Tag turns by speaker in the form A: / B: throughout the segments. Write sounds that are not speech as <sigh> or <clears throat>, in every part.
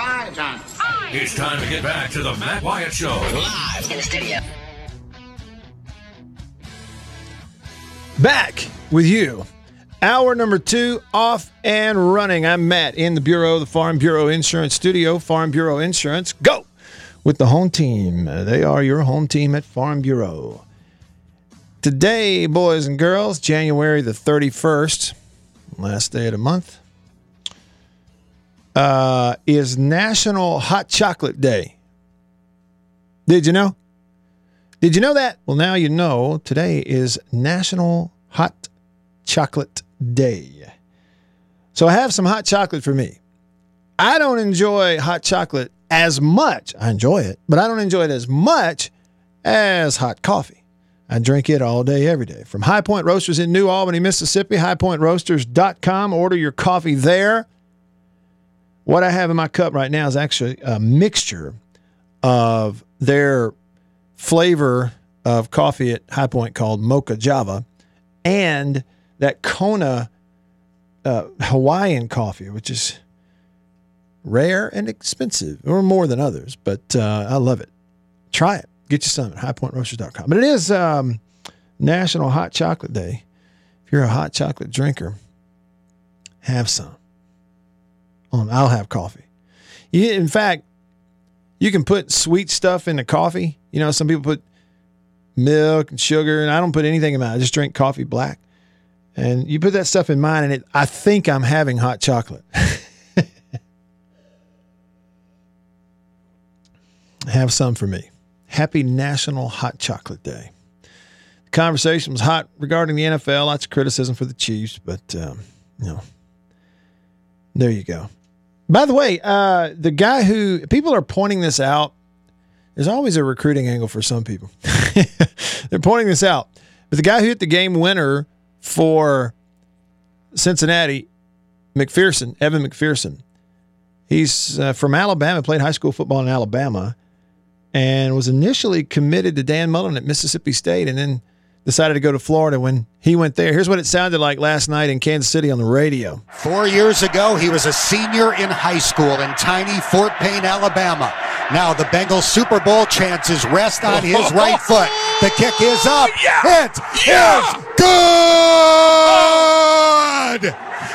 A: Hi, John.
B: It's time to get back to the Matt Wyatt Show.
C: Live in the studio.
D: Back with you. Hour number two off and running. I'm Matt in the Bureau, the Farm Bureau Insurance Studio, Farm Bureau Insurance. Go with the home team. They are your home team at Farm Bureau. Today, boys and girls, January the 31st, last day of the month, uh, is National Hot Chocolate Day. Did you know? Did you know that? Well, now you know. Today is National Hot Chocolate Day. So I have some hot chocolate for me. I don't enjoy hot chocolate as much. I enjoy it, but I don't enjoy it as much as hot coffee. I drink it all day, every day. From High Point Roasters in New Albany, Mississippi, highpointroasters.com. Order your coffee there. What I have in my cup right now is actually a mixture of their flavor of coffee at High Point called Mocha Java and that Kona uh, Hawaiian coffee, which is rare and expensive, or more than others, but uh, I love it. Try it. Get you some at highpointroasters.com. But it is um, National Hot Chocolate Day. If you're a hot chocolate drinker, have some. Um, I'll have coffee. You, in fact, you can put sweet stuff in the coffee. You know, some people put milk and sugar, and I don't put anything in mine. I just drink coffee black. And you put that stuff in mine, and it, I think I'm having hot chocolate. <laughs> Have some for me. Happy National Hot Chocolate Day. The conversation was hot regarding the NFL. Lots of criticism for the Chiefs, but um, you know, there you go. By the way, uh, the guy who people are pointing this out, there's always a recruiting angle for some people. <laughs> They're pointing this out. But the guy who hit the game winner for Cincinnati, McPherson, Evan McPherson, he's uh, from Alabama, played high school football in Alabama, and was initially committed to Dan Mullen at Mississippi State and then decided to go to Florida when he went there. Here's what it sounded like last night in Kansas City on the radio.
E: Four years ago, he was a senior in high school in tiny Fort Payne, Alabama. Now the Bengals Super Bowl chances rest on his oh. right foot. The kick is up.
B: Yeah.
E: It is good.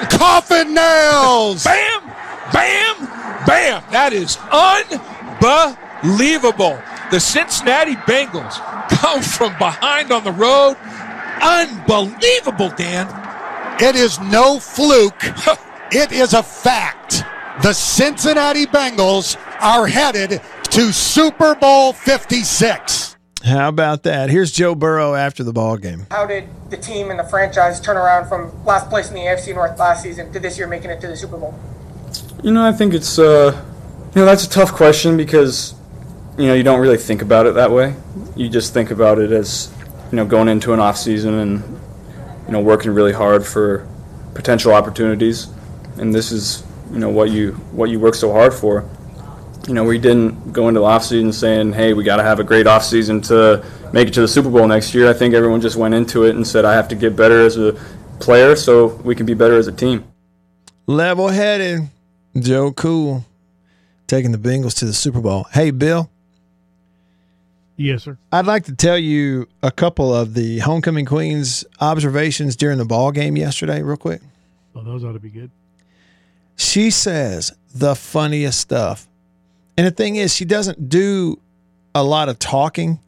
E: Coffin nails.
F: Bam, bam, bam. That is unbelievable. The Cincinnati Bengals come from behind on the road. Unbelievable, Dan.
E: It is no fluke. <laughs> It is a fact. The Cincinnati Bengals are headed to Super Bowl 56.
D: How about that? Here's Joe Burrow after the ball game.
G: How did the team and the franchise turn around from last place in the AFC North last season to this year making it to the Super Bowl?
H: You know, I think it's uh, you know that's a tough question because you know you don't really think about it that way. You just think about it as you know going into an off season and you know working really hard for potential opportunities, and this is you know what you what you work so hard for. You know, we didn't go into the off season saying, "Hey, we got to have a great off season to make it to the Super Bowl next year." I think everyone just went into it and said, "I have to get better as a player so we can be better as a team."
D: Level headed, Joe Cool, taking the Bengals to the Super Bowl. Hey, Bill.
I: Yes, sir.
D: I'd like to tell you a couple of the homecoming queens observations during the ball game yesterday, real quick.
I: Oh, those ought to be good.
D: She says the funniest stuff. And the thing is, she doesn't do a lot of talking.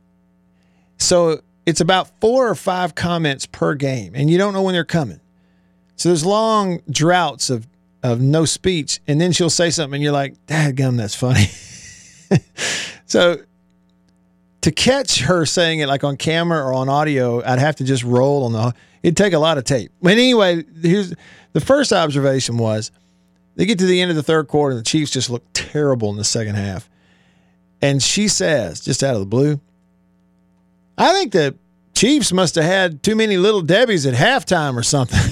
D: So it's about four or five comments per game, and you don't know when they're coming. So there's long droughts of, of no speech, and then she'll say something, and you're like, Dadgum, that's funny. <laughs> so to catch her saying it like on camera or on audio, I'd have to just roll on the. It'd take a lot of tape. But anyway, here's the first observation was they get to the end of the third quarter, and the Chiefs just look terrible in the second half. And she says, just out of the blue, I think the Chiefs must have had too many little Debbies at halftime or something. <laughs>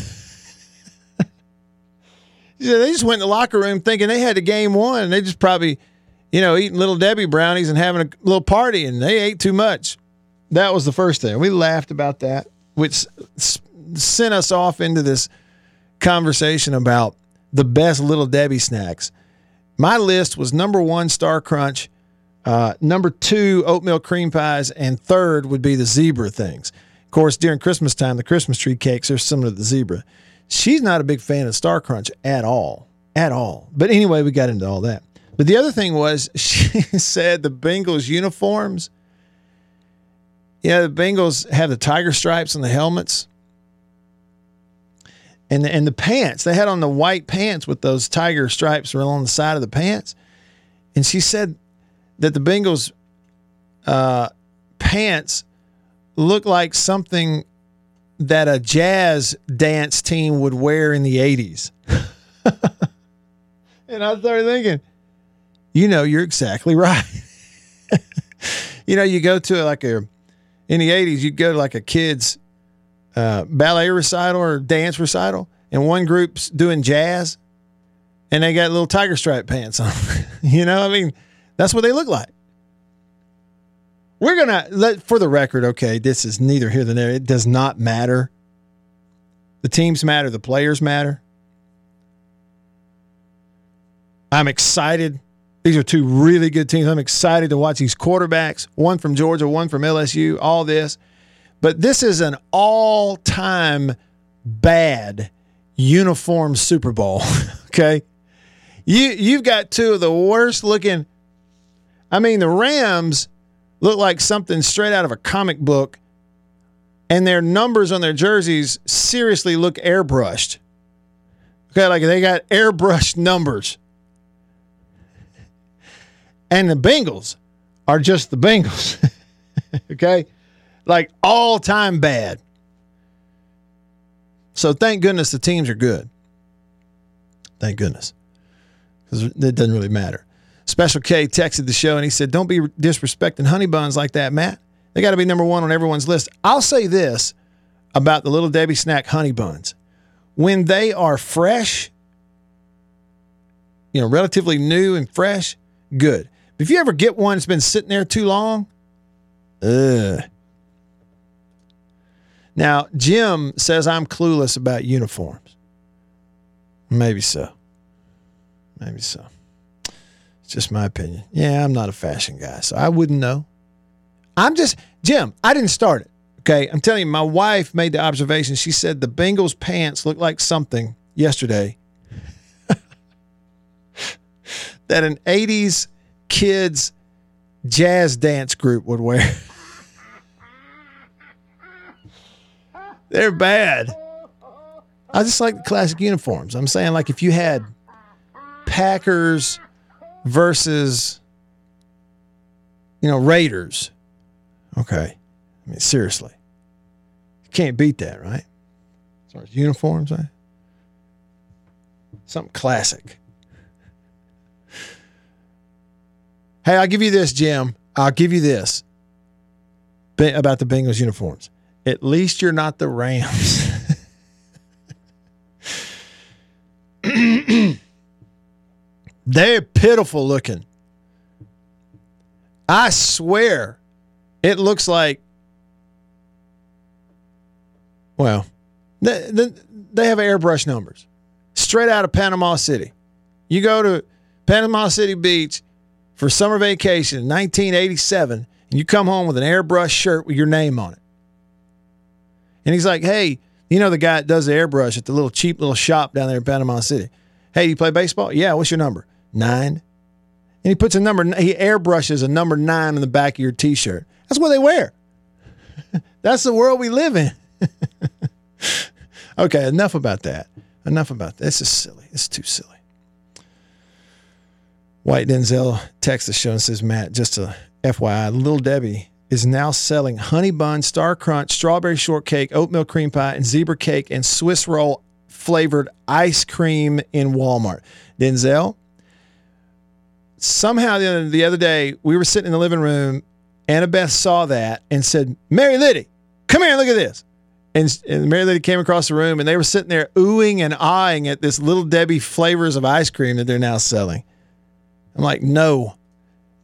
D: Yeah, they just went in the locker room thinking they had the game won. They just probably, you know, eating little Debbie brownies and having a little party, and they ate too much. That was the first thing. We laughed about that, which sent us off into this conversation about the best little Debbie snacks. My list was number one, Star Crunch. Uh, number two, oatmeal cream pies, and third would be the zebra things. Of course, during Christmas time, the Christmas tree cakes are similar to the zebra. She's not a big fan of Star Crunch at all, at all. But anyway, we got into all that. But the other thing was, <laughs> she said the Bengals uniforms. Yeah, the Bengals have the tiger stripes on the helmets. And the, and the pants, they had on the white pants with those tiger stripes along the side of the pants. And she said that the Bengals uh, pants look like something that a jazz dance team would wear in the 80s. <laughs> and I started thinking, you know, you're exactly <laughs> right. you know, you go to like a, in the 80s, you'd go to like a kid's uh, ballet recital or dance recital, and one group's doing jazz, and they got little tiger stripe pants on. <laughs> you know, I mean, that's what they look like. We're gonna let for the record, okay, this is neither here nor there. It does not matter. The teams matter, the players matter. I'm excited. These are two really good teams. I'm excited to watch these quarterbacks, one from Georgia, one from LSU, all this. But this is an all time bad uniform Super Bowl. <laughs> okay. You you've got two of the worst looking. I mean, the Rams look like something straight out of a comic book, and their numbers on their jerseys seriously look airbrushed. Okay, like they got airbrushed numbers. And the Bengals are just the Bengals. <laughs> okay? Like all time bad. So thank goodness the teams are good. Thank goodness. Because it doesn't really matter. Special K texted the show and he said, Don't be disrespecting honey buns like that, Matt. They got to be number one on everyone's list. I'll say this about the Little Debbie Snack honey buns. When they are fresh, you know, relatively new and fresh, good. If you ever get one that's been sitting there too long, ugh. Now, Jim says I'm clueless about uniforms. Maybe so. Maybe so. It's just my opinion. Yeah, I'm not a fashion guy, so I wouldn't know. I'm just, Jim, I didn't start it. Okay. I'm telling you, my wife made the observation. She said the Bengals pants look like something yesterday <laughs> that an 80s kids jazz dance group would wear. They're bad. I just like the classic uniforms. I'm saying, like, if you had Packers versus, you know, Raiders, okay. I mean, seriously. You can't beat that, right? As far as uniforms, right? Something classic. Hey, I'll give you this, Jim. I'll give you this about the Bengals uniforms. At least you're not the Rams. <laughs> They're pitiful looking. I swear it looks like, well, they, they have airbrush numbers straight out of Panama City. You go to Panama City Beach for summer vacation in 1987, and you come home with an airbrush shirt with your name on it. And he's like, hey, you know the guy that does the airbrush at the little cheap little shop down there in Panama City. Hey, you play baseball? Yeah, what's your number? Nine. And he puts a number, he airbrushes a number nine on the back of your t shirt. That's what they wear. <laughs> That's the world we live in. <laughs> okay, enough about that. Enough about that. This is silly. It's too silly. White Denzel texts the show and says, Matt, just a FYI, Little Debbie is now selling honey bun, star crunch, strawberry shortcake, oatmeal cream pie, and zebra cake and Swiss roll flavored ice cream in Walmart. Denzel, somehow the other, day we were sitting in the living room. Annabeth saw that and said, Mary Liddy, come here and look at this. And, and Mary Liddy came across the room and they were sitting there oohing and eyeing at this little Debbie flavors of ice cream that they're now selling. I'm like, no,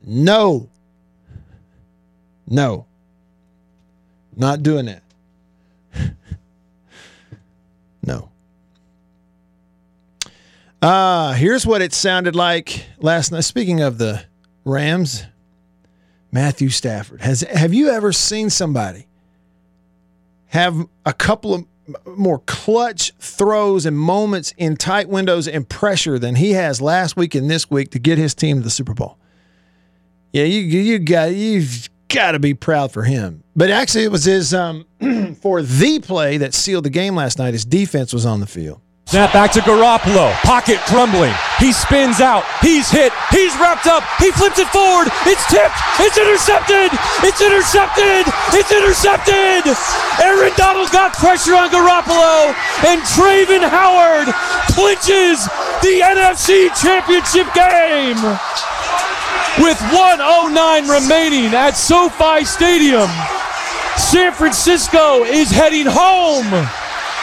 D: no, no, not doing that. <laughs> no. Uh, here's what it sounded like last night. Speaking of the Rams, Matthew Stafford. Has have you ever seen somebody have a couple of more clutch throws and moments in tight windows and pressure than he has last week and this week to get his team to the Super Bowl? Yeah, you you got you've got to be proud for him. But actually, it was his um, <clears throat> for the play that sealed the game last night. His defense was on the field.
A: Snap back to Garoppolo. Pocket crumbling. He spins out. He's hit. He's wrapped up. He flips it forward. It's tipped. It's intercepted. It's intercepted. It's intercepted. Aaron Donald got pressure on Garoppolo, and Travin Howard clinches the NFC Championship game. With 109 remaining at SoFi Stadium, San Francisco is heading home.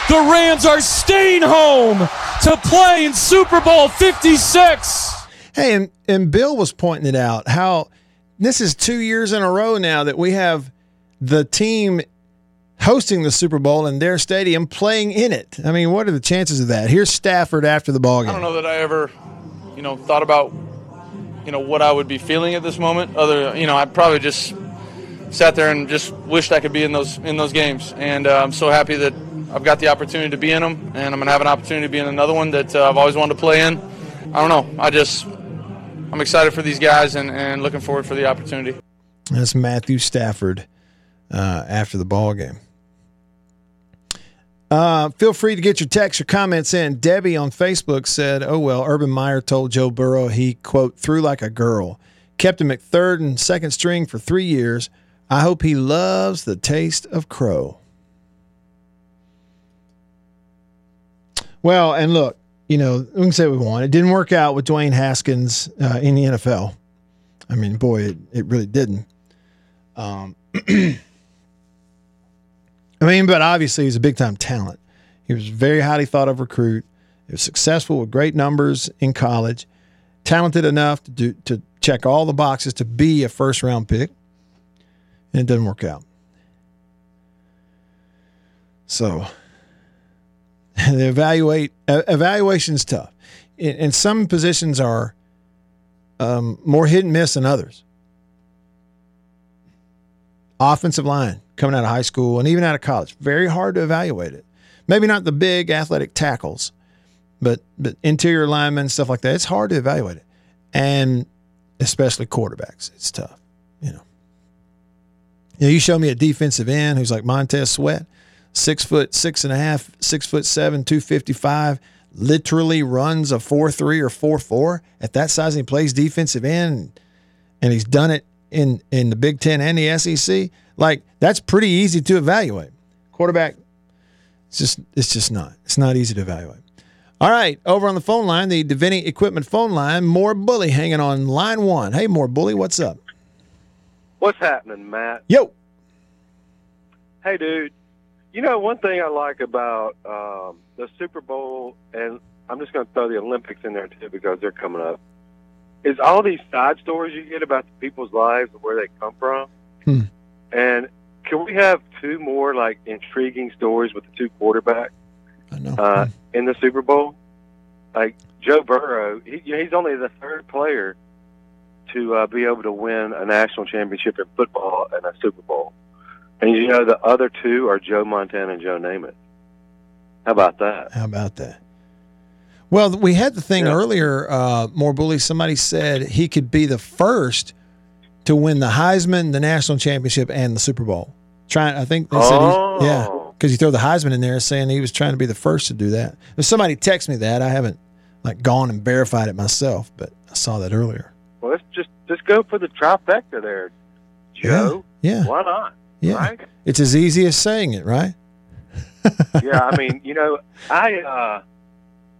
A: The Rams are staying home to play in Super Bowl 56.
D: Hey, and, and Bill was pointing it out how this is two years in a row now that we have the team hosting the Super Bowl in their stadium playing in it. I mean, what are the chances of that? Here's Stafford after the ball game.
C: I don't know that I ever, you know, thought about, you know, what I would be feeling at this moment. Other, you know, I probably just sat there and just wished I could be in those in those games. And uh, I'm so happy that I've got the opportunity to be in them, and I'm gonna have an opportunity to be in another one that uh, I've always wanted to play in. I don't know. I just I'm excited for these guys and, and looking forward for the opportunity.
D: That's Matthew Stafford uh, after the ball game. Uh, feel free to get your texts or comments in. Debbie on Facebook said, "Oh well, Urban Meyer told Joe Burrow he quote threw like a girl, kept him at third and second string for three years. I hope he loves the taste of crow." Well, and look, you know, we can say we want. It didn't work out with Dwayne Haskins uh, in the NFL. I mean, boy, it, it really didn't. Um, <clears throat> I mean, but obviously he's a big time talent. He was very highly thought of recruit. He was successful with great numbers in college, talented enough to do to check all the boxes to be a first round pick, and it didn't work out. So the <laughs> evaluate uh, evaluation's tough, and, some positions are um, more hit and miss than others. Offensive line coming out of high school and even out of college, very hard to evaluate it. Maybe not the big athletic tackles, but but interior linemen stuff like that. It's hard to evaluate it, and especially quarterbacks. It's tough, you know. You, know, you show me a defensive end who's like Montez Sweat, six foot six and a half, six foot seven, two fifty five, literally runs a four three or four four at that size, and he plays defensive end, and he's done it in in the Big Ten and the SEC. Like that's pretty easy to evaluate. Quarterback, it's just it's just not. It's not easy to evaluate. All right, over on the phone line, the Davini Equipment phone line, more bully hanging on line one. Hey, more bully, what's up?
J: What's happening, Matt?
D: Yo.
J: Hey, dude. You know, one thing I like about um, the Super Bowl, and I'm just going to throw the Olympics in there too because they're coming up, is all these side stories you get about the people's lives and where they come from.
D: Hmm.
J: And can we have two more like intriguing stories with the two quarterbacks
D: I know.
J: uh, in the Super Bowl? Like Joe Burrow, he, he's only the third player to uh, be able to win a national championship in football and a Super Bowl. And you know the other two are Joe Montana and Joe Namath. How about that?
D: How about that? Well, we had the thing
J: Yeah.
D: earlier, uh, more bully. Somebody said he could be the first to win the Heisman, the national championship, and the Super Bowl. Trying, I think they said,
J: Oh.
D: yeah, because you throw the Heisman in there, saying he was trying to be the first to do that. If somebody texted me that, I haven't like gone and verified it myself, but I saw that earlier.
J: Well, let's just just go for the trifecta there, Joe.
D: Yeah,
J: Why not?
D: Yeah.
J: Right?
D: It's as easy as saying it, right? <laughs>
J: yeah, I mean, you know, I uh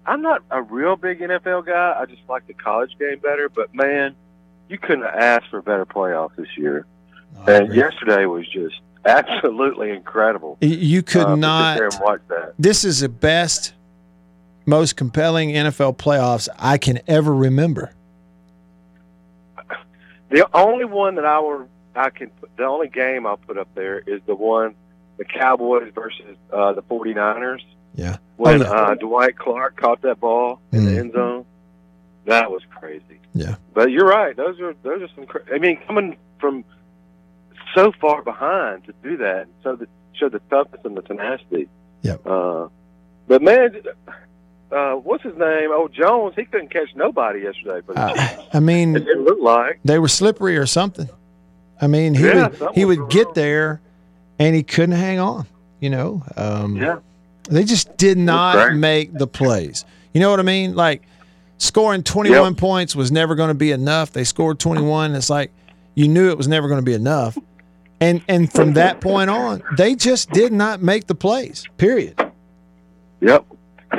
J: I'm not a real big NFL guy. I just like the college game better. But man, you couldn't ask for a better playoffs this year.
D: I
J: and yesterday was just absolutely incredible.
D: You could
J: uh,
D: not.
J: watch that.
D: this is the best, most compelling NFL playoffs I can ever remember.
J: The only one that I will I can put, the only game I'll put up there is the one the Cowboys versus uh, the 49ers.
D: Yeah.
J: when
D: Oh, yeah.
J: uh, Dwight Clark caught that ball in
D: Mm.
J: the end zone. That was crazy.
D: Yeah.
J: But you're right; those are those are some. Cra- I mean, coming from so far behind to do that, so that show the toughness and the tenacity.
D: Yeah.
J: Uh, but man, uh, what's his name? Oh, Jones. He couldn't catch nobody yesterday. But
D: Uh, I mean,
J: it didn't look like.
D: they were slippery or something. I mean, he
J: Yeah,
D: would he would get there, and he couldn't hang on. You know, um,
J: Yeah.
D: they just did not make the plays. You know what I mean? Like scoring 21 points was never going to be enough. They scored 21. It's like you knew it was never going to be enough. And and from that point on, they just did not make the plays. Period.
J: Yep.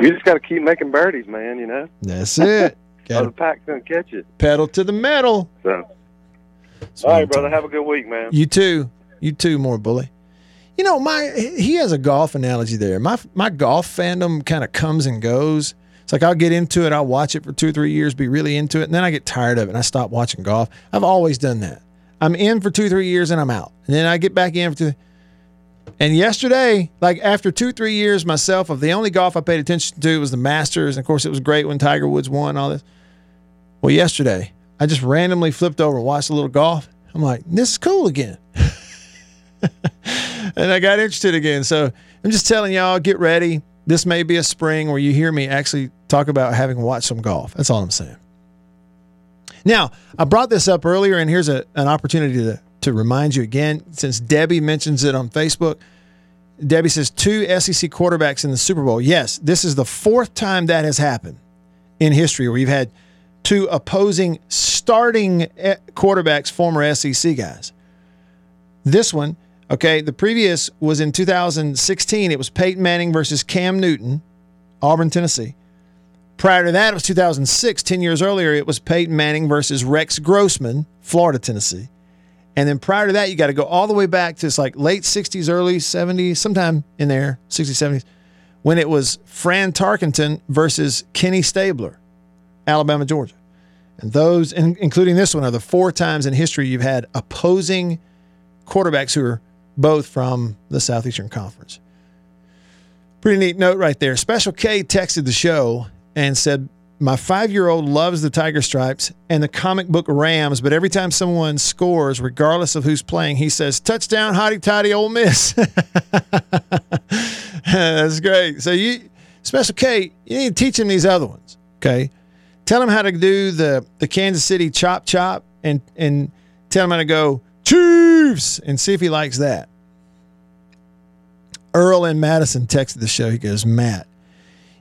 J: You just got to keep making birdies, man. You know,
D: That's it. <laughs> Got
J: the pack's gonna catch it.
D: pedal to the metal.
J: So, all
D: what
J: brother. Have a good week, man.
D: You too. You too, more bully. You know, my he has a golf analogy there. My my golf fandom kind of comes and goes. It's like I'll get into it, I'll watch it for two or three years, be really into it, and then I get tired of it and I stop watching golf. I've always done that. I'm in for two, three years and I'm out. And then I get back in for two. And yesterday, like after two, three years myself, of the only golf I paid attention to was the Masters. And of course, it was great when Tiger Woods won all this. Well, yesterday, I just randomly flipped over and watched a little golf. I'm like, this is cool again. <laughs> and I got interested again. So I'm just telling y'all, get ready. This may be a spring where you hear me actually talk about having watched some golf. That's all I'm saying. Now, I brought this up earlier, and here's a, an opportunity to, to remind you again, since Debbie mentions it on Facebook. Debbie says two SEC quarterbacks in the Super Bowl. Yes, this is the fourth time that has happened in history where you've had two opposing starting eh, quarterbacks, former SEC guys. This one, okay, the previous was in 2016. It was Peyton Manning versus Cam Newton, Auburn, Tennessee. Prior to that, it was 2006. 10 years earlier, it was Peyton Manning versus Rex Grossman, Florida, Tennessee. And then prior to that, you got to go all the way back to it's like late 60s, early 70s, sometime in there, 60s, 70s, when it was Fran Tarkenton versus Kenny Stabler, Alabama, Georgia. And those, in- including this one, are the four times in history you've had opposing quarterbacks who are both from the Southeastern Conference. Pretty neat note right there. Special K texted the show and said, My five year old loves the Tiger Stripes and the comic book Rams, but every time someone scores, regardless of who's playing, he says, Touchdown, hotty toddy, Ole Miss. <laughs> That's great. So, you, Special K, you need to teach him these other ones, okay? Tell him how to do the, the Kansas City chop chop and, and tell him how to go, Chiefs, and see if he likes that. Earl and Madison texted the show. He goes, Matt,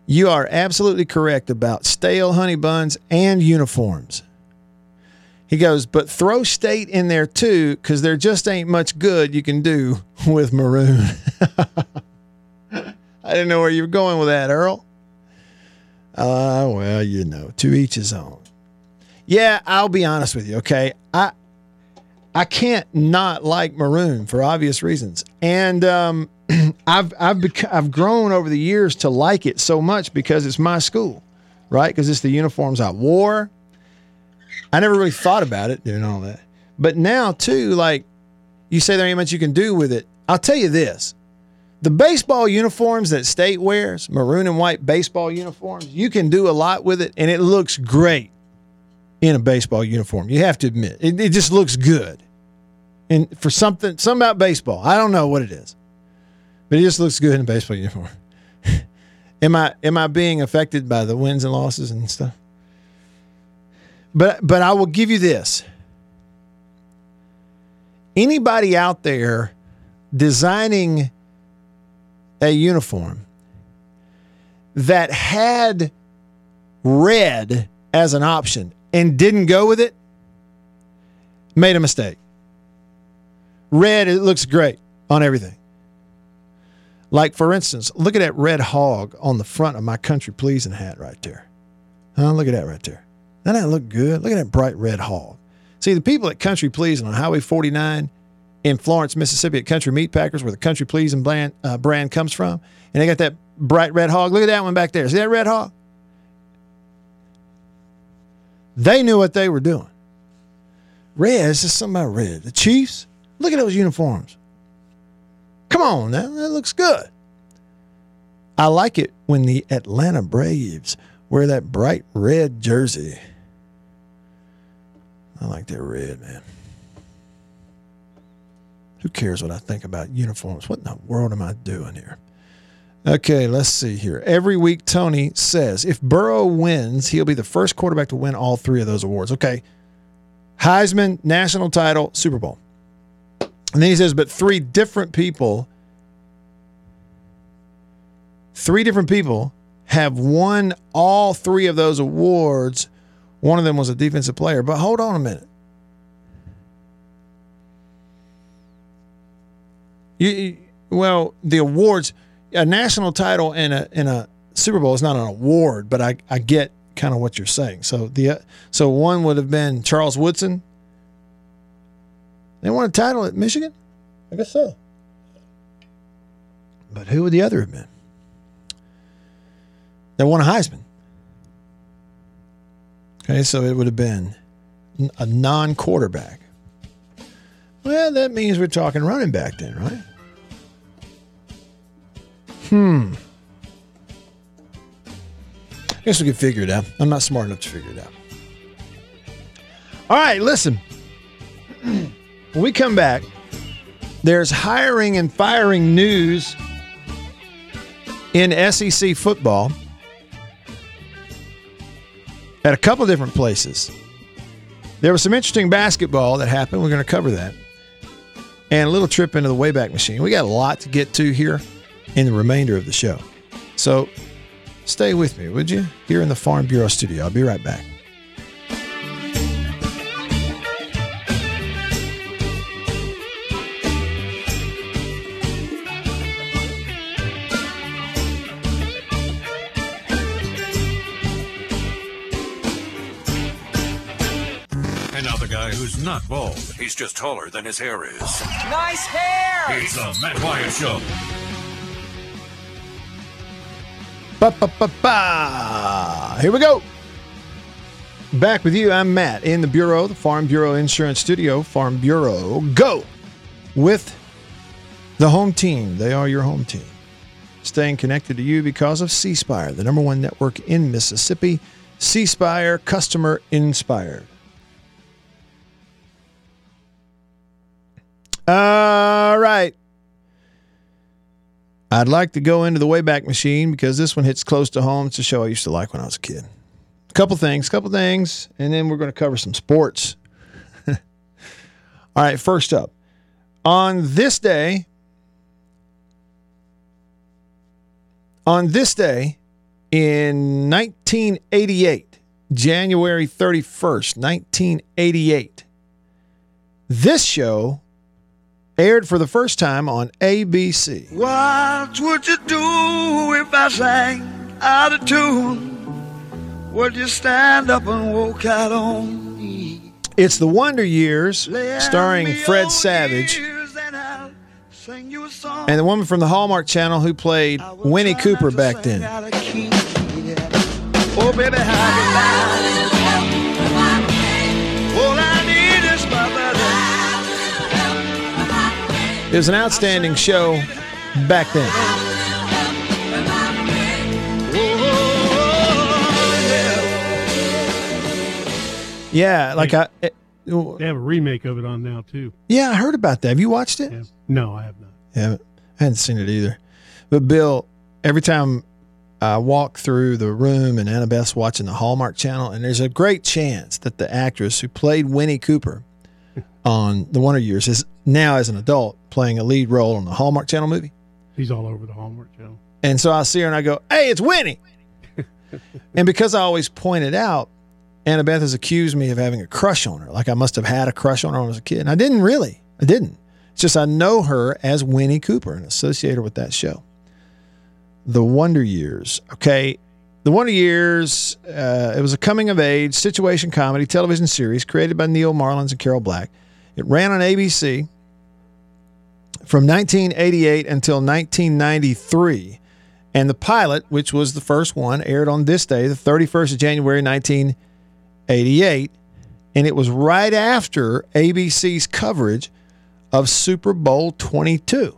D: you are absolutely correct about stale honey buns and uniforms. He goes, but throw state in there too, because there just ain't much good you can do <laughs> with maroon. <laughs> I didn't know where you were going with that, Earl. Uh, well, you know, to each his own. Yeah, I'll be honest with you, okay? I I can't not like maroon for obvious reasons. And um, <clears throat> I've I've bec- I've grown over the years to like it so much because it's my school, right? Because it's the uniforms I wore. I never really thought about it doing all that, but now too, like you say, there ain't much you can do with it. I'll tell you this: the baseball uniforms that state wears, maroon and white baseball uniforms, you can do a lot with it, and it looks great in a baseball uniform. You have to admit, it, it just looks good. And for something, something about baseball, I don't know what it is but it just looks good in a baseball <laughs> uniform. am I am I being affected by the wins and losses and stuff? But but I will give you this. Anybody out there designing a uniform that had red as an option and didn't go with it made a mistake. Red, it looks great on everything. Like, for instance, look at that red hog on the front of my country pleasing hat right there. Huh? Look at that right there. Doesn't that look good? Look at that bright red hog. See, the people at Country Pleasing on Highway 49 in Florence, Mississippi at Country Meat Packers, where the Country Pleasing brand, uh, brand comes from, and they got that bright red hog. Look at that one back there. See that red hog? They knew what they were doing. Red, it's just something about red. The Chiefs, look at those uniforms. Come on now, that looks good. I like it when the Atlanta Braves wear that bright red jersey. I like that red, man. Who cares what I think about uniforms? What in the world am I doing here? Okay, let's see here. Every week, Tony says if Burrow wins, he'll be the first quarterback to win all three of those awards. Okay. Heisman, national title, Super Bowl. And then he says, but three different people, three different people have won all three of those awards. One of them was a defensive player. But hold on a minute. You, well, the awards, a national title and a in a Super Bowl is not an award, but I, I get kind of what you're saying. So the uh, so one would have been Charles Woodson. They won a title at Michigan, I guess so. But who would the other have been? They won a Heisman. Okay, so it would have been a non-quarterback. Well, that means we're talking running back then, right? Hmm. I guess we could figure it out. I'm not smart enough to figure it out. All right, listen. <clears throat> when we come back, there's hiring and firing news in SEC football at a couple different places. There was some interesting basketball that happened. We're going to cover that. And a little trip into the Wayback Machine. We got a lot to get to here in the remainder of the show. So stay with me, would you? Here in the Farm Bureau studio. I'll be right back.
B: And guy who's not bald. He's just taller than his hair is.
K: Nice hair!
B: It's the Matt Wyatt Show.
D: Ba, ba, ba, ba. Here we go. Back with you. I'm Matt in the Bureau, the Farm Bureau Insurance Studio. Farm Bureau, go with the home team. They are your home team. Staying connected to you because of C Spire, the number one network in Mississippi. C Spire, customer inspired. All right. I'd like to go into the Wayback Machine because this one hits close to home. It's a show I used to like when I was a kid. A couple things, couple things, and then we're going to cover some sports. <laughs> All right, first up. On this day, on this day in 1988, January 31st, 1988, this show aired for the first time on ABC.
K: What would you do if I sang out of tune? Would you stand up and walk out on me?
D: It's The Wonder Years, starring Fred Savage
K: Sing you a song
D: and the woman from the Hallmark Channel who played Winnie Cooper back then.
K: out of key. Yeah. Oh, baby,
D: It was an outstanding show back then. Yeah, like I. it-
I: They have a remake of it on now too.
D: yeah, I heard about that. Have you watched it?
I: Yeah. No, I have not.
D: Yeah, I hadn't seen it either. But Bill, every time I walk through the room and Annabeth's watching the Hallmark Channel, and there's a great chance that the actress who played Winnie Cooper on The Wonder Years is now, as an adult, playing a lead role on the Hallmark Channel movie.
I: He's all over the Hallmark Channel.
D: And so I see her and I go, "Hey, it's Winnie." <laughs> and because I always point it out, Annabeth has accused me of having a crush on her. Like I must have had a crush on her when I was a kid. And I didn't really. I didn't. It's just I know her as Winnie Cooper and associate her with that show. The Wonder Years. Okay. The Wonder Years, uh, it was a coming of age situation comedy television series created by Neal Marlens and Carol Black. It ran on ABC from 1988 until 1993. And the pilot, which was the first one, aired on this day, the 31st of January 1988. And it was right after ABC's coverage of Super Bowl 22.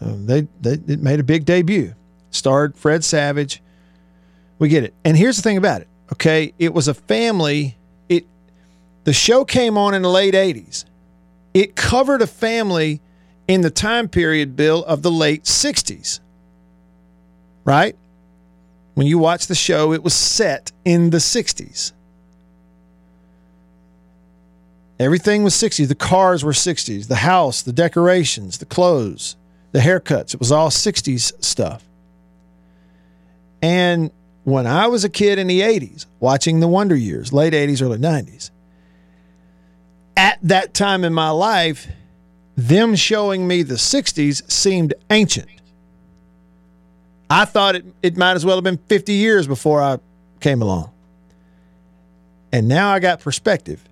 D: Uh, they, they it made a big debut. Starred Fred Savage. We get it. And here's the thing about it. Okay, it was a family. The show came on in the late 80s. It covered a family in the time period, Bill, of the late 60s. Right? When you watch the show, it was set in the 60s. Everything was 60s. The cars were 60s. The house, the decorations, the clothes, the haircuts. It was all 60s stuff. And when I was a kid in the 80s, watching the Wonder Years, late 80s, early 90s, at that time in my life, them showing me the 60s seemed ancient. I thought it, it might as well have been 50 years before I came along. And now I got perspective.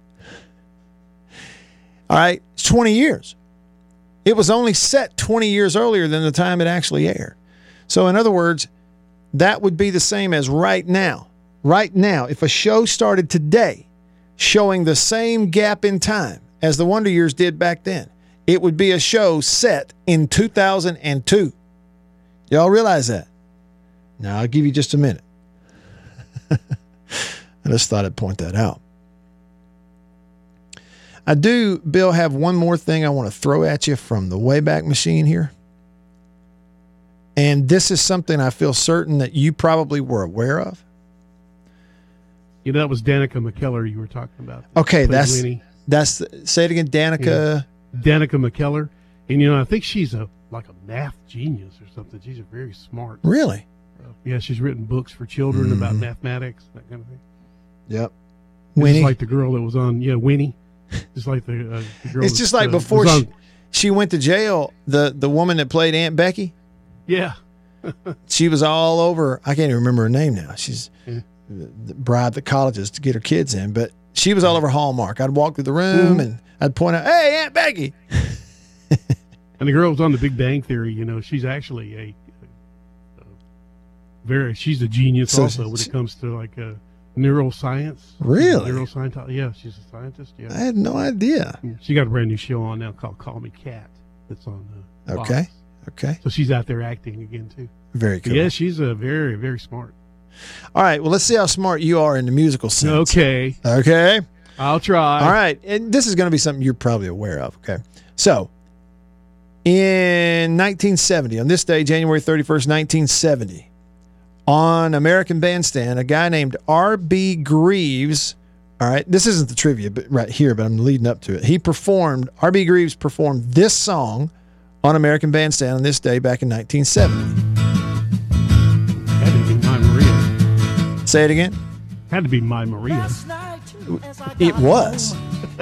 D: All right, it's 20 years. It was only set 20 years earlier than the time it actually aired. So, in other words, that would be the same as right now. Right now, if a show started today showing the same gap in time as the Wonder Years did back then, it would be a show set in 2002. Y'all realize that? Now, I'll give you just a minute. <laughs> I just thought I'd point that out. I do, Bill, have one more thing I want to throw at you from the Wayback Machine here. And this is something I feel certain that you probably were aware of.
I: You know, that was Danica McKellar you were talking about.
D: Okay, that's
I: Winnie.
D: that's say it again, Danica.
I: Danica McKellar. And, you know, I think she's a like a math genius or something. She's a very smart.
D: Really?
I: Uh, yeah, she's written books for children about
D: Mhm.
I: mathematics, that kind of thing.
D: Yep. Winnie.
I: is like the girl that was on, yeah, Winnie. Just like the, uh, the girl.
D: It's just like
I: uh,
D: before she, she went to jail. The the woman that played Aunt Becky,
I: yeah. <laughs>
D: she was all over. I can't even remember her name now. She's
I: Yeah.
D: Bribed the colleges to get her kids in, but she was all over Hallmark. I'd walk through the room
I: Mhm.
D: and I'd point out, "Hey, Aunt Becky." <laughs>
I: And the girl was on The Big Bang Theory. You know, she's actually a, a very. She's a genius
D: So
I: also when
D: she-
I: it comes to like uh, neuroscience.
D: Really?
I: Neuroscientist. Yeah, she's a scientist. Yeah.
D: I had no idea.
I: She got a brand new show on now called Call Me Kat. That's on. Uh, Fox.
D: Okay. Okay.
I: So she's out there acting again too.
D: Very
I: But
D: cool.
I: Yeah, she's a very very smart.
D: All right. Well, let's see how smart you are in the musical sense.
I: Okay.
D: Okay.
I: I'll try.
D: All right. And this is going to be something you're probably aware of. Okay. So, in 1970, on this day, January 31st, 1970, on American Bandstand, a guy named R.B. Greaves. All right. This isn't the trivia, but right here, but I'm leading up to it. He performed, R.B. Greaves performed this song on American Bandstand on this day back in 1970. Say it again.
I: Had to be My Maria.
D: It was.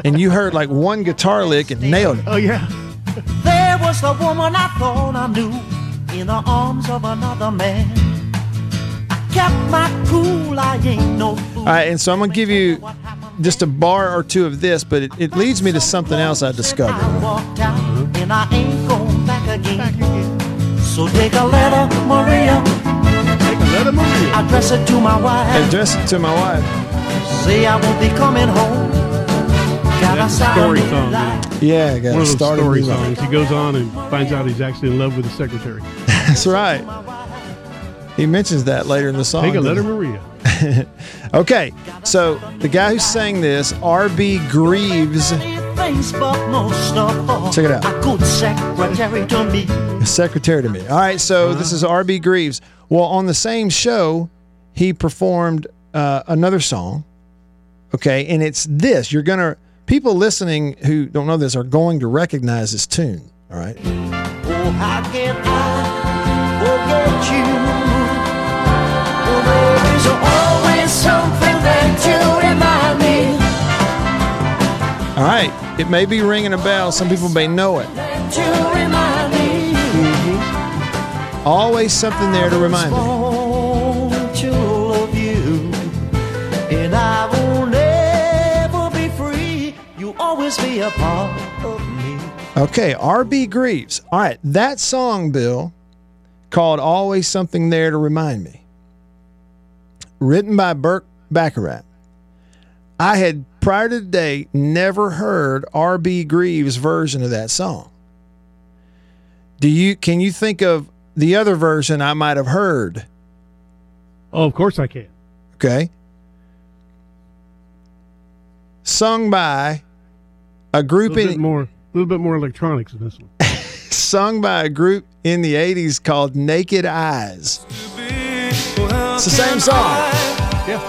D: And you heard like one guitar lick and nailed it.
I: Oh yeah.
L: There was the woman I thought I knew in the arms of another man. I kept my cool, I ain't no fool.
D: All right, and so I'm gonna give you just a bar or two of this, but it, it leads me to something else I discovered.
L: I walked out mm-hmm. and I ain't going back again. So take a letter, Maria.
I: Take a letter, Maria.
L: Address it to my wife.
D: Address it to my wife.
L: Say I won't be coming home. Got
I: That's
L: a
I: a story song.
L: light.
D: Yeah, I got
I: One of
D: to
I: those story
D: new
I: songs. He goes on and finds out he's actually in love with the secretary. <laughs>
D: That's right. He mentions that later in the song.
I: Take a
D: doesn't
I: letter. Maria. <laughs>
D: Okay, so the guy who sang this, R.B. Greaves,
L: Things, but most of all,
D: Check it out.
L: A good secretary to me.
D: secretary to me. All right, so this uh-huh. is R.B. Greaves. Well, on the same show, he performed uh, another song. Okay, and it's this. You're gonna people listening who don't know this are going to recognize this tune. All right.
L: Oh, how can I forget you? There's always something that you remind me.
D: All right. It may be ringing a bell. Some people may know it. Always something there to remind me.
L: Born to love you, and I will never be free. You always be a part of me.
D: Okay, R.B. Greaves. All right, that song, Bill, called Always Something There to Remind Me, written by Burt Bacharach. I had, prior to today, never heard R.B. Greaves' version of that song. Do you can you think of the other version I might have heard?
I: Oh, of course I can.
D: Okay. Sung by a
I: A
D: group
I: little bit
D: in
I: more, a little bit more electronics in this one. <laughs>
D: sung by a group in the 80s called Naked Eyes. It's the same song.
L: Forget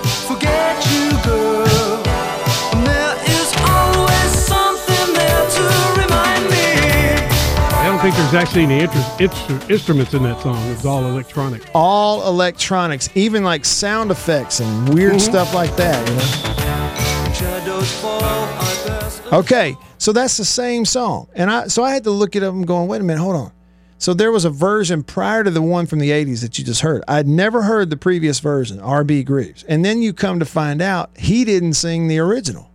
I: think there's actually any inter- instru- instruments in that song. It's all electronic.
D: All electronics, even like sound effects and weird mm-hmm. stuff like that, you know?
L: Shadows fall, I pass
D: Okay, so that's the same song. And I so I had to look it up and going, wait a minute, hold on. So there was a version prior to the one from the 80s that you just heard. I'd never heard the previous version, RB Grooves. And then you come to find out he didn't sing the original.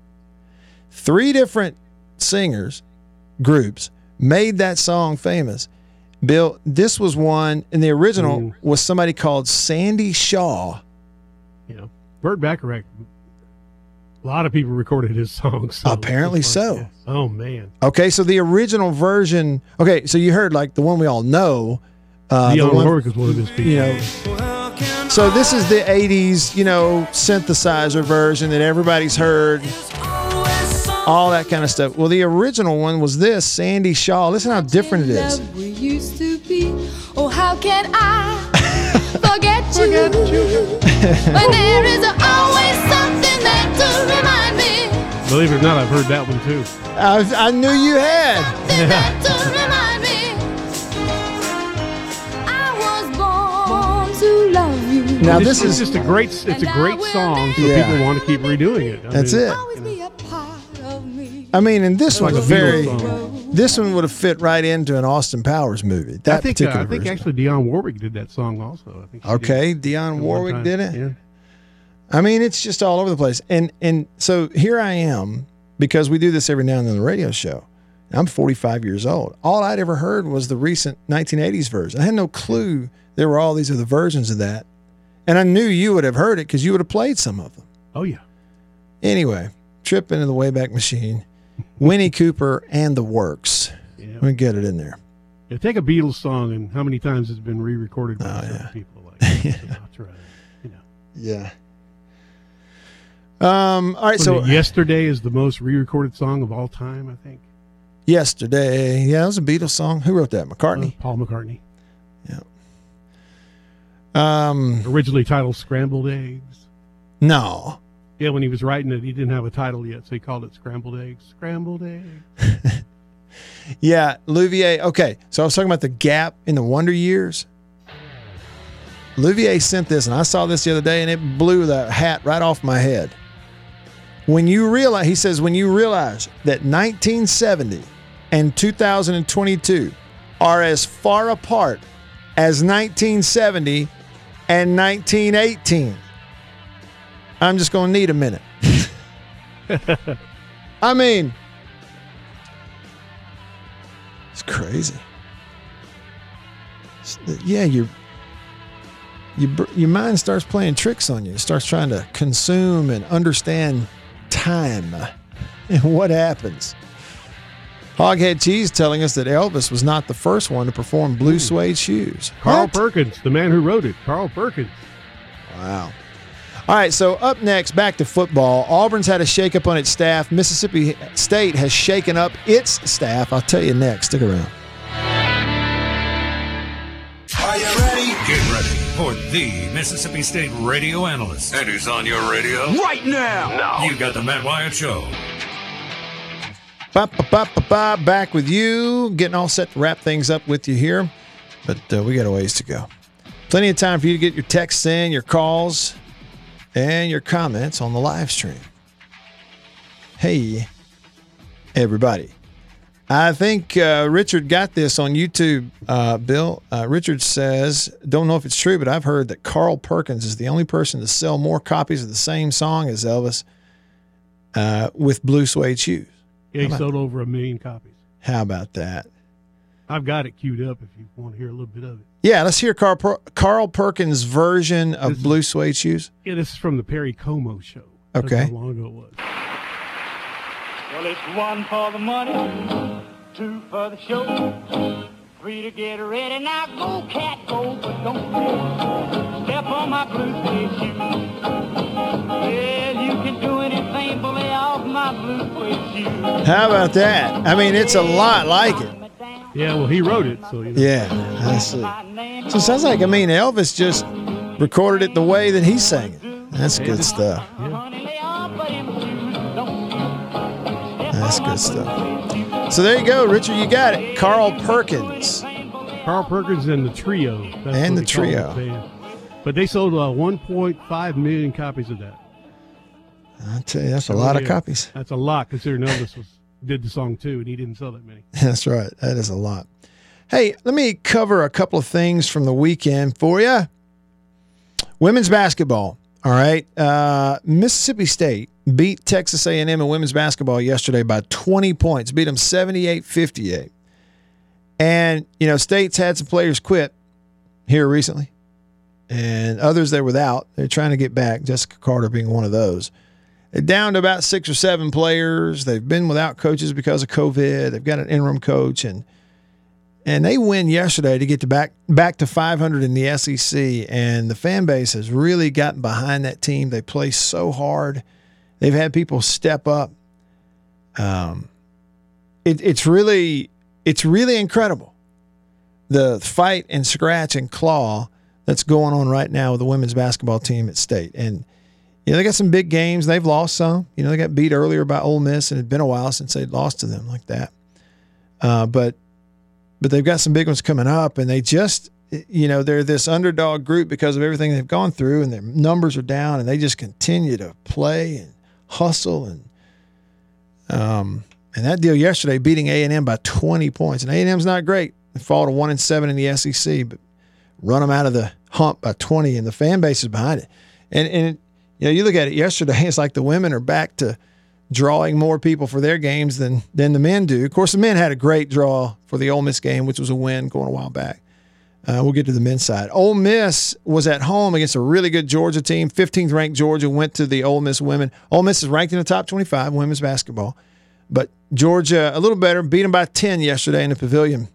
D: Three different singers, groups, made that song famous. Bill, this was one, and the original was somebody called Sandie Shaw.
I: You know, Burt Bacharach. A lot of people recorded his songs. so
D: Apparently so.
I: yeah. Oh man,
D: Okay, so the original version. Okay, so you heard like the one we all know. Uh, the
I: Dionne
D: one-
I: Warwick is one of his people.
D: You know. So this is the '80s, you know, synthesizer version that everybody's heard. All that kind of stuff. Well, the original one was this Sandie Shaw. Listen how different it is.
M: We used to be. Oh, how can I <laughs> forget you? when there is always something there to remind me.
I: Believe it or not, I've heard that one too.
D: I, I knew you had. <laughs>
M: To remind me. I was born to love you.
D: Now,
I: It's-
D: this is-
I: just a great. It's a great song, so
D: Yeah.
I: people want to keep redoing it. I
D: That's
I: mean,
D: it. I mean, and this one's very. This one would have fit right into an Austin Powers movie. That
I: I think. Uh, I think
D: version.
I: actually Dionne Warwick did that song also. I think.
D: Okay,
I: did.
D: Dionne Warwick did it.
I: Yeah.
D: I mean, it's just all over the place. And and so here I am because we do this every now and then on the radio show. I'm 45 years old. All I'd ever heard was the recent 1980s version. I had no clue there were all these other versions of that. And I knew you would have heard it because you would have played some of them.
I: Oh yeah.
D: Anyway, trip into the Wayback Machine, Winnie Cooper and the Works. Let me get it in there.
I: Yeah, take a Beatles song and how many times it's been re-recorded by
D: Oh,
I: certain people like Sinatra. <laughs> You know.
D: Yeah. Um. All right. So
I: yesterday is the most re-recorded song of all time. I think.
D: yesterday, yeah, it was a Beatles song. Who wrote that? McCartney.
I: Uh, Paul McCartney.
D: Um.
I: Originally titled "Scrambled Eggs."
D: No.
I: Yeah, when he was writing it, he didn't have a title yet, so he called it "Scrambled Eggs." Scrambled eggs. <laughs>
D: Yeah, Louvier. Okay, so I was talking about the gap in the Wonder Years. Louvier sent this, and I saw this the other day, and it blew the hat right off my head. When you realize, he says, when you realize that 1970 and 2022 are as far apart as 1970 and 1918, I'm just going to need a minute. <laughs> I mean, it's crazy. It's- Yeah, your your your mind starts playing tricks on you. It starts trying to consume and understand time and what happens. Hoghead Cheese telling us that Elvis was not the first one to perform blue suede shoes.
I: Carl
D: What?
I: Perkins, the man who wrote it. Carl Perkins.
D: Wow. All right, so up next, back to football. Auburn's had a shakeup on its staff. Mississippi State has shaken up its staff. I'll tell you next. Stick around.
B: Are you ready? Get ready for the Mississippi State radio analyst. And who's on your radio?
L: Right now.
B: Now. You got the Matt Wyatt Show.
D: Ba, ba, ba, ba, ba, back with you, getting all set to wrap things up with you here, but uh, we got a ways to go. Plenty of time for you to get your texts in, your calls, and your comments on the live stream. Hey, everybody. I think uh, Richard got this on YouTube, uh, Bill. Uh, Richard says, don't know if it's true, but I've heard that Carl Perkins is the only person to sell more copies of the same song as Elvis uh, with blue suede shoes.
I: Yeah, he sold over a million copies.
D: How about that?
I: I've got it queued up if you want to hear a little bit of it.
D: Yeah, let's hear Carl, per- Carl Perkins' version of Blue Suede Shoes.
I: Yeah, this is from the Perry Como show. That's
D: Okay.
I: how long ago it was.
N: Well, it's one for the money, two for the show, Free to get ready now, go cat go, but don't you step on my blue suede shoe. Well, you can do anything, but lay off my blue suede shoe.
D: How about that? I mean, it's a lot like it.
I: Yeah, well, he wrote it, so.
D: Yeah, I see. So it sounds like I mean Elvis just recorded it the way that he sang it. That's good stuff. That's good stuff. So there you go, Richard. You got it. Carl Perkins.
I: Carl Perkins and the trio. That's
D: And the trio.
I: the. But they sold uh, 1.5 million copies of that.
D: I tell you, that's a lot of copies.
I: That's a lot considering Elvis was did the song too, and he didn't sell that many. <laughs>
D: That's right. That is a lot. Hey, let me cover a couple of things from the weekend for you. Women's basketball. All right. Uh, Mississippi State beat Texas A&M in women's basketball yesterday by 20 points. Beat them 78-58. And, you know, State's had some players quit here recently. And others they're without. They're trying to get back, Jessica Carter being one of those. Down to about six or seven players. They've been without coaches because of COVID. They've got an interim coach, and and they win yesterday to get to back back to 500 in the SEC. And the fan base has really gotten behind that team. They play so hard. They've had people step up. Um, it, it's really it's really incredible the fight and scratch and claw that's going on right now with the women's basketball team at state. And you know, they got some big games. They've lost some. You know, they got beat earlier by Ole Miss, and it'd been a while since they'd lost to them like that. Uh, but but they've got some big ones coming up, and they just you know they're this underdog group because of everything they've gone through, and their numbers are down, and they just continue to play and hustle and um and that deal yesterday beating A and M by 20 points, and A and M's not great. They fall to one and seven in the SEC, but run them out of the hump by 20, and the fan base is behind it. And and you know, you look at it yesterday, <laughs> it's like the women are back to drawing more people for their games than than the men do. Of course, the men had a great draw for the Ole Miss game, which was a win going a while back. Uh, we'll get to the men's side. Ole Miss was at home against a really good Georgia team. 15th ranked Georgia went to the Ole Miss women. Ole Miss is ranked in the top 25 women's basketball, but Georgia a little better, beat them by 10 yesterday in the pavilion.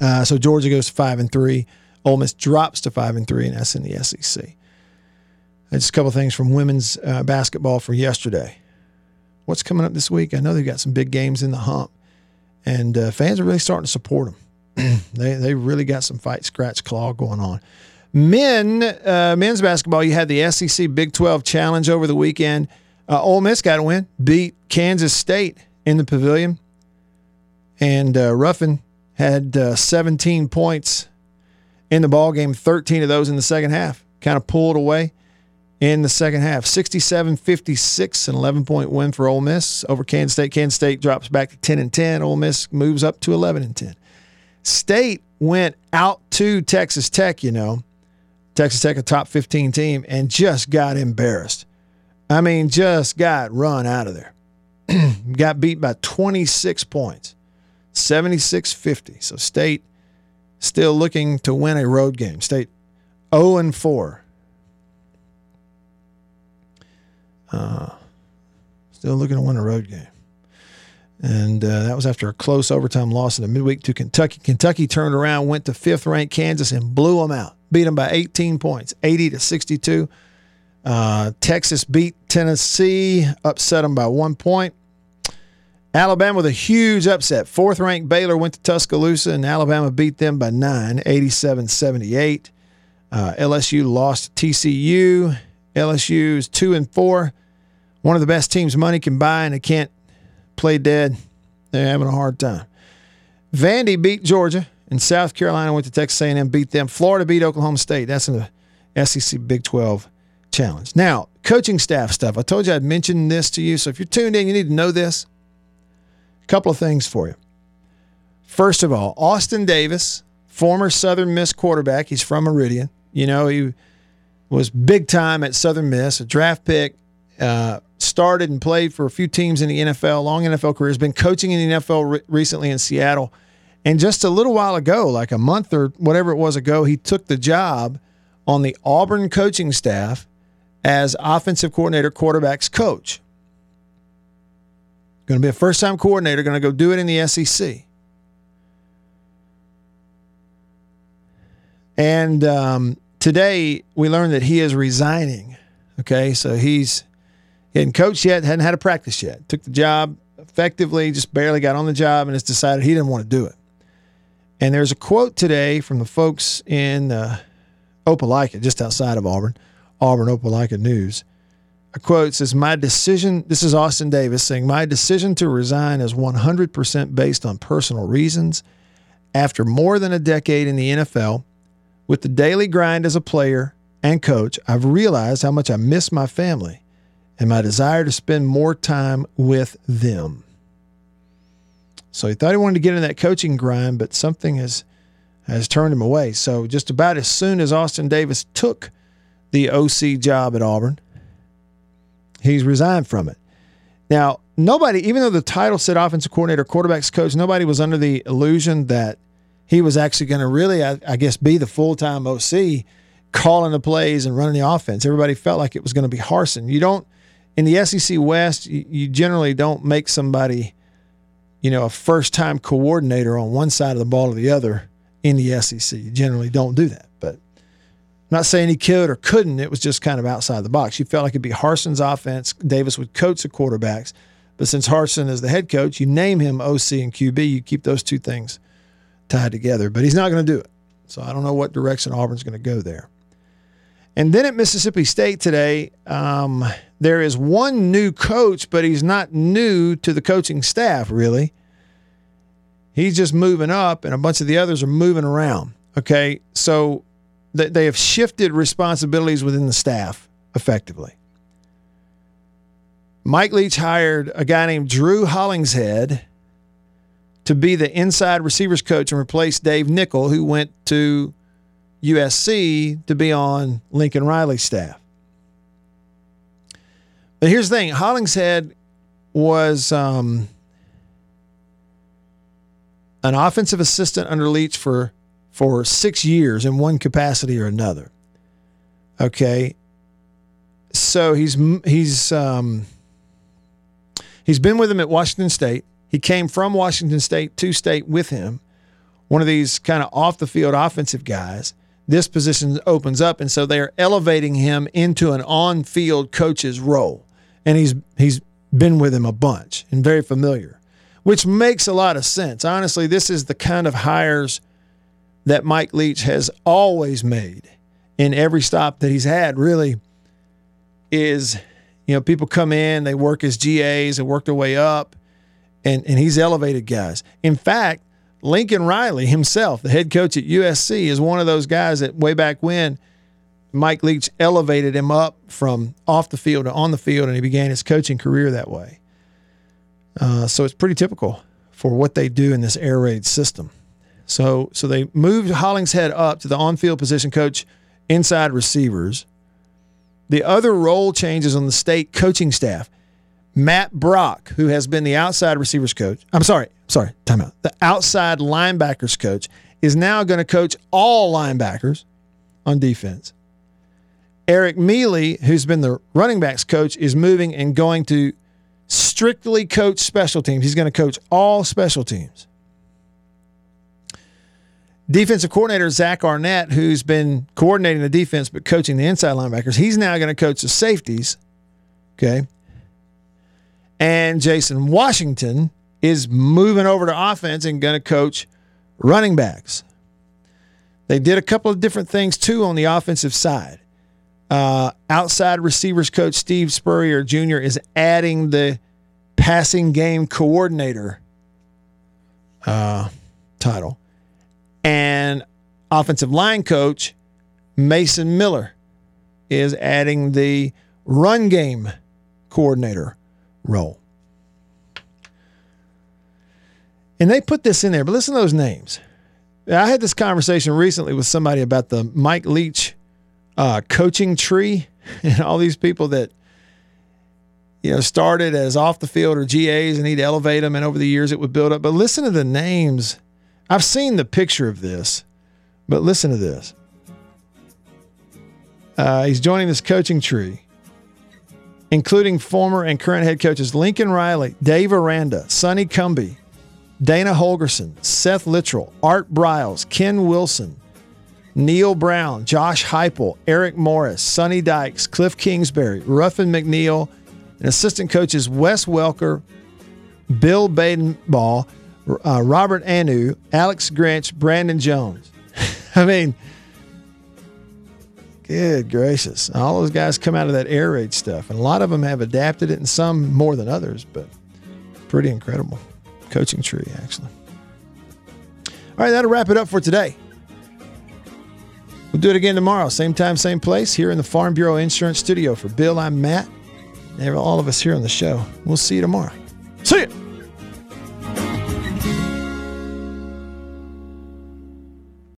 D: Uh, so Georgia goes to five and three. Ole Miss drops to five and three, and that's in the SEC. Just a couple things from women's uh, basketball for yesterday. What's coming up this week? I know they've got some big games in the hump, and uh, fans are really starting to support them. <clears throat> they they really got some fight, scratch, claw going on. Men uh, men's basketball. You had the SEC Big Twelve Challenge over the weekend. Uh, Ole Miss got a win, beat Kansas State in the Pavilion, and uh, Ruffin had uh, 17 points in the ball game. 13 of those in the second half. Kind of pulled away in the second half. 67 56, an 11 point win for Ole Miss over Kansas State. Kansas State drops back to 10 and 10. Ole Miss moves up to 11 and 10. State went out to Texas Tech, you know. Texas Tech, a top 15 team, and just got embarrassed. I mean, just got run out of there. <clears throat> got beat by 26 points, 76 50. So State still looking to win a road game. State 0 and 4. Uh, still looking to win a road game. And uh, that was after a close overtime loss in the midweek to Kentucky. Kentucky turned around, went to fifth ranked Kansas, and blew them out. Beat them by 18 points, 80 to 62. Uh, Texas beat Tennessee, upset them by one point. Alabama with a huge upset. Fourth ranked Baylor went to Tuscaloosa, and Alabama beat them by nine, 87 78. Uh, LSU lost to TCU. LSU is two and four. One of the best teams money can buy, and they can't play dead. They're having a hard time. Vandy beat Georgia, and South Carolina went to Texas A&M, beat them. Florida beat Oklahoma State. That's in the SEC Big 12 Challenge. Now, coaching staff stuff. I told you I'd mention this to you, so if you're tuned in, you need to know this. A couple of things for you. First of all, Austin Davis, former Southern Miss quarterback. He's from Meridian. You know, he was big time at Southern Miss, a draft pick. Uh, started and played for a few teams in the NFL, long NFL career. Has been coaching in the NFL re- recently in Seattle. And just a little while ago, like a month or whatever it was ago, he took the job on the Auburn coaching staff as offensive coordinator, quarterbacks coach. Going to be a first time coordinator, going to go do it in the SEC. And um, today we learned that he is resigning. Okay, so he's he hadn't coached yet, hadn't had a practice yet. Took the job effectively, just barely got on the job, and has decided he didn't want to do it. And there's a quote today from the folks in uh, Opelika, just outside of Auburn, Auburn Opelika News. A quote says, My decision, this is Austin Davis saying, My decision to resign is 100% based on personal reasons. After more than a decade in the NFL, with the daily grind as a player and coach, I've realized how much I miss my family and my desire to spend more time with them. So he thought he wanted to get in that coaching grind, but something has has turned him away. So just about as soon as Austin Davis took the OC job at Auburn, he's resigned from it. Now, nobody, even though the title said offensive coordinator, quarterbacks coach, nobody was under the illusion that he was actually going to really, I, I guess, be the full time OC calling the plays and running the offense. Everybody felt like it was going to be Harsin. You don't, in the SEC West, you, generally don't make somebody, you know, a first time coordinator on one side of the ball or the other in the SEC. You generally don't do that. But I'm not saying he could or couldn't. It was just kind of outside the box. You felt like it'd be Harsin's offense. Davis would coach the quarterbacks. But since Harson is the head coach, you name him OC and QB. You keep those two things tied together. But he's not going to do it. So I don't know what direction Auburn's going to go there. And then at Mississippi State today, um, there is one new coach, but he's not new to the coaching staff, really. He's just moving up, and a bunch of the others are moving around. Okay. So they, they have shifted responsibilities within the staff effectively. Mike Leach hired a guy named Drew Hollingshead to be the inside receivers coach and replace Dave Nichol, who went to USC to be on Lincoln Riley's staff. But here's the thing Hollingshead was um, an offensive assistant under Leach for, for six years in one capacity or another. Okay. So he's, he's, um, he's been with him at Washington State. He came from Washington State to state with him, one of these kind of off the field offensive guys this position opens up, and so they are elevating him into an on-field coach's role, and he's he's been with him a bunch and very familiar, which makes a lot of sense. Honestly, this is the kind of hires that Mike Leach has always made in every stop that he's had. Really, is you know people come in, they work as GAs, they work their way up, and and he's elevated guys. In fact Lincoln Riley himself, the head coach at USC, is one of those guys that way back when Mike Leach elevated him up from off the field to on the field, and he began his coaching career that way. Uh, so it's pretty typical for what they do in this air raid system. So, so they moved Hollingshead up to the on-field position coach, inside receivers. The other role changes on the state coaching staff. Matt Brock, who has been the outside receivers coach. I'm sorry, sorry, timeout. The outside linebackers coach is now going to coach all linebackers on defense. Eric Mele, who's been the running backs coach, is moving and going to strictly coach special teams. He's going to coach all special teams. Defensive coordinator Zach Arnett, who's been coordinating the defense but coaching the inside linebackers, he's now going to coach the safeties. Okay. And Jason Washington is moving over to offense and going to coach running backs. They did a couple of different things too on the offensive side. Uh, outside receivers coach Steve Spurrier Jr. is adding the passing game coordinator uh, title. And offensive line coach Mason Miller is adding the run game coordinator role. And they put this in there, but listen to those names. I had this conversation recently with somebody about the Mike Leach uh, coaching tree <laughs> and all these people that you know started as off the field or GAs and he'd elevate them, and over the years it would build up. But listen to the names. I've seen the picture of this, but listen to this. Uh, he's joining this coaching tree including former and current head coaches Lincoln Riley, Dave Aranda, Sonny Cumbie, Dana Holgorsen, Seth Littrell, Art Briles, Ken Wilson, Neal Brown, Josh Heupel, Eric Morris, Sonny Dykes, Cliff Kingsbury, Ruffin McNeill, and assistant coaches Wes Welker, Bill Bedenbaugh, uh, Robert Anae, Alex Grinch, Brandon Jones. <laughs> I mean, good gracious. All those guys come out of that air raid stuff, and a lot of them have adapted it, and some more than others, but pretty incredible coaching tree, actually. All right, that'll wrap it up for today. We'll do it again tomorrow, same time, same place, here in the Farm Bureau Insurance Studio. For Bill, I'm Matt, and all of us here on the show. We'll see you tomorrow. See you.